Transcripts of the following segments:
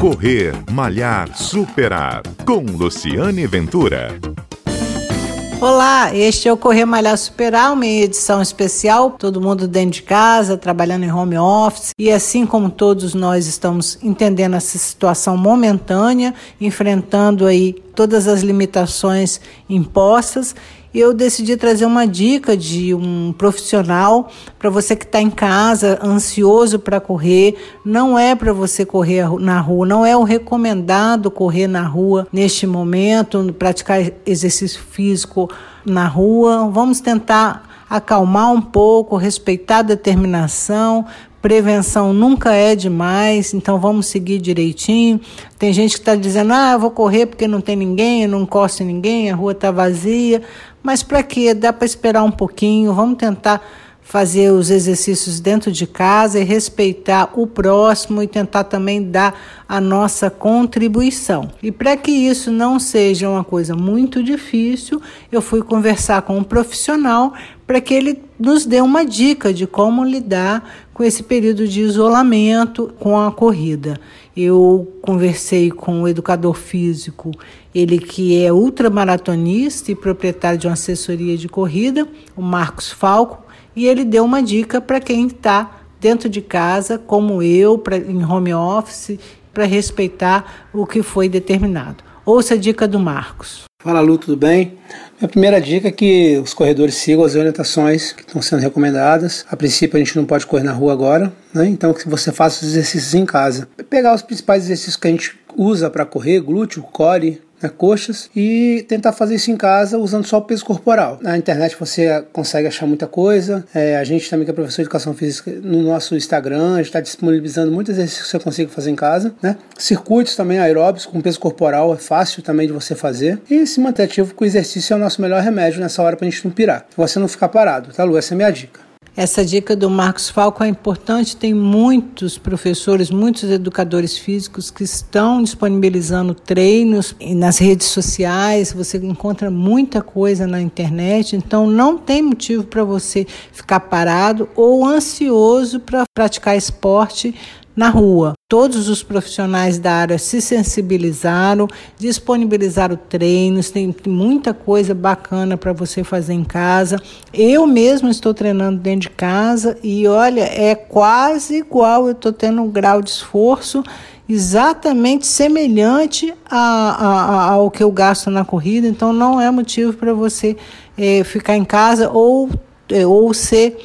Correr, Malhar, Superar. Com Luciane Ventura. Olá, este é o Correr Malhar Superar, uma edição especial, todo mundo dentro de casa, trabalhando em home office, e assim como todos nós estamos entendendo essa situação momentânea, enfrentando aí todas as limitações impostas, eu decidi trazer uma dica de um profissional para você que está em casa, ansioso para correr. Não é para você correr na rua, não é o recomendado correr na rua neste momento, praticar exercício físico na rua. Vamos tentar acalmar um pouco, respeitar a determinação, Prevenção nunca é demais, então vamos seguir direitinho. Tem gente que está dizendo, ah, eu vou correr porque não tem ninguém, eu não encosto em ninguém, a rua está vazia. Mas para quê? Dá para esperar um pouquinho, vamos tentar fazer os exercícios dentro de casa e respeitar o próximo e tentar também dar a nossa contribuição. E para que isso não seja uma coisa muito difícil, eu fui conversar com um profissional para que ele nos dê uma dica de como lidar com esse período de isolamento com a corrida. Eu conversei com o educador físico, ele que é ultramaratonista e proprietário de uma assessoria de corrida, o Marcos Falco, e ele deu uma dica para quem está dentro de casa, como eu, pra, em home office, para respeitar o que foi determinado. Ouça a dica do Marcos. Fala Lu, tudo bem? Minha primeira dica é que os corredores sigam as orientações que estão sendo recomendadas. A princípio a gente não pode correr na rua agora, né? então que você faça os exercícios em casa. Pegar os principais exercícios que a gente usa para correr, glúteo, core, né, coxas e tentar fazer isso em casa usando só o peso corporal. Na internet você consegue achar muita coisa. É, a gente também que é professor de educação física no nosso Instagram, está disponibilizando muitos exercícios que você consiga fazer em casa. Né? Circuitos também aeróbicos com peso corporal é fácil também de você fazer. E se manter ativo com o exercício é o nosso melhor remédio nessa hora para a gente não pirar. Você não ficar parado, tá Lu? Essa é a minha dica. Essa dica do Marcos Falco é importante. Tem muitos professores, muitos educadores físicos que estão disponibilizando treinos nas redes sociais. Você encontra muita coisa na internet, então não tem motivo para você ficar parado ou ansioso para praticar esporte na rua. Todos os profissionais da área se sensibilizaram, disponibilizaram treinos, tem muita coisa bacana para você fazer em casa. Eu mesmo estou treinando dentro de casa e olha, é quase igual, eu estou tendo um grau de esforço exatamente semelhante a, a, a, ao que eu gasto na corrida, então não é motivo para você é, ficar em casa ou, é, ou ser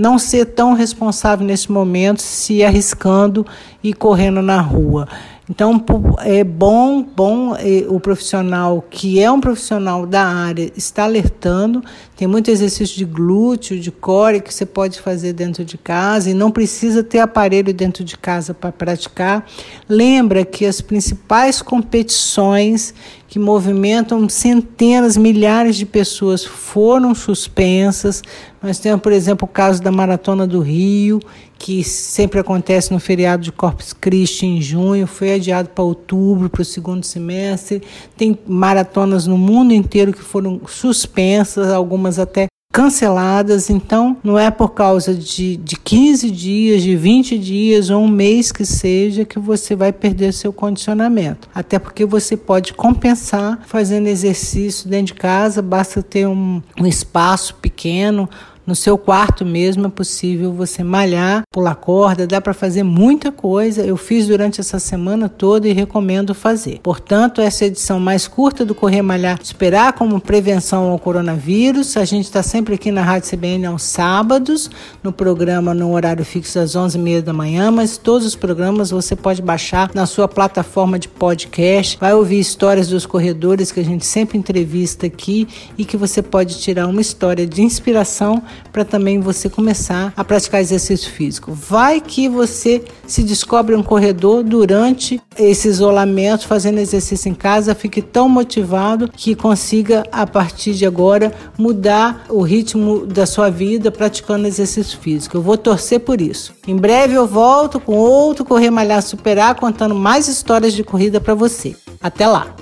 não ser tão responsável nesse momento, se arriscando e correndo na rua. Então é bom, bom é, o profissional que é um profissional da área está alertando. Tem muito exercício de glúteo, de core que você pode fazer dentro de casa e não precisa ter aparelho dentro de casa para praticar. Lembra que as principais competições que movimentam centenas, milhares de pessoas foram suspensas. Nós temos, por exemplo, o caso da Maratona do Rio, que sempre acontece no feriado de Corpus Christi em junho, foi adiado para outubro, para o segundo semestre. Tem maratonas no mundo inteiro que foram suspensas, algumas até canceladas, então não é por causa de, de 15 dias, de 20 dias ou um mês que seja que você vai perder seu condicionamento. Até porque você pode compensar fazendo exercício dentro de casa, basta ter um, um espaço pequeno, no seu quarto mesmo é possível você malhar, pular corda, dá para fazer muita coisa. Eu fiz durante essa semana toda e recomendo fazer. Portanto, essa edição mais curta do Correr Malhar Esperar como prevenção ao coronavírus. A gente está sempre aqui na Rádio CBN aos sábados, no programa no horário fixo às 11h30 da manhã, mas todos os programas você pode baixar na sua plataforma de podcast. Vai ouvir histórias dos corredores que a gente sempre entrevista aqui e que você pode tirar uma história de inspiração para também você começar a praticar exercício físico. Vai que você se descobre um corredor durante esse isolamento, fazendo exercício em casa, fique tão motivado que consiga, a partir de agora, mudar o ritmo da sua vida praticando exercício físico. Eu vou torcer por isso. Em breve eu volto com outro Correr Malhar Superar, contando mais histórias de corrida para você. Até lá!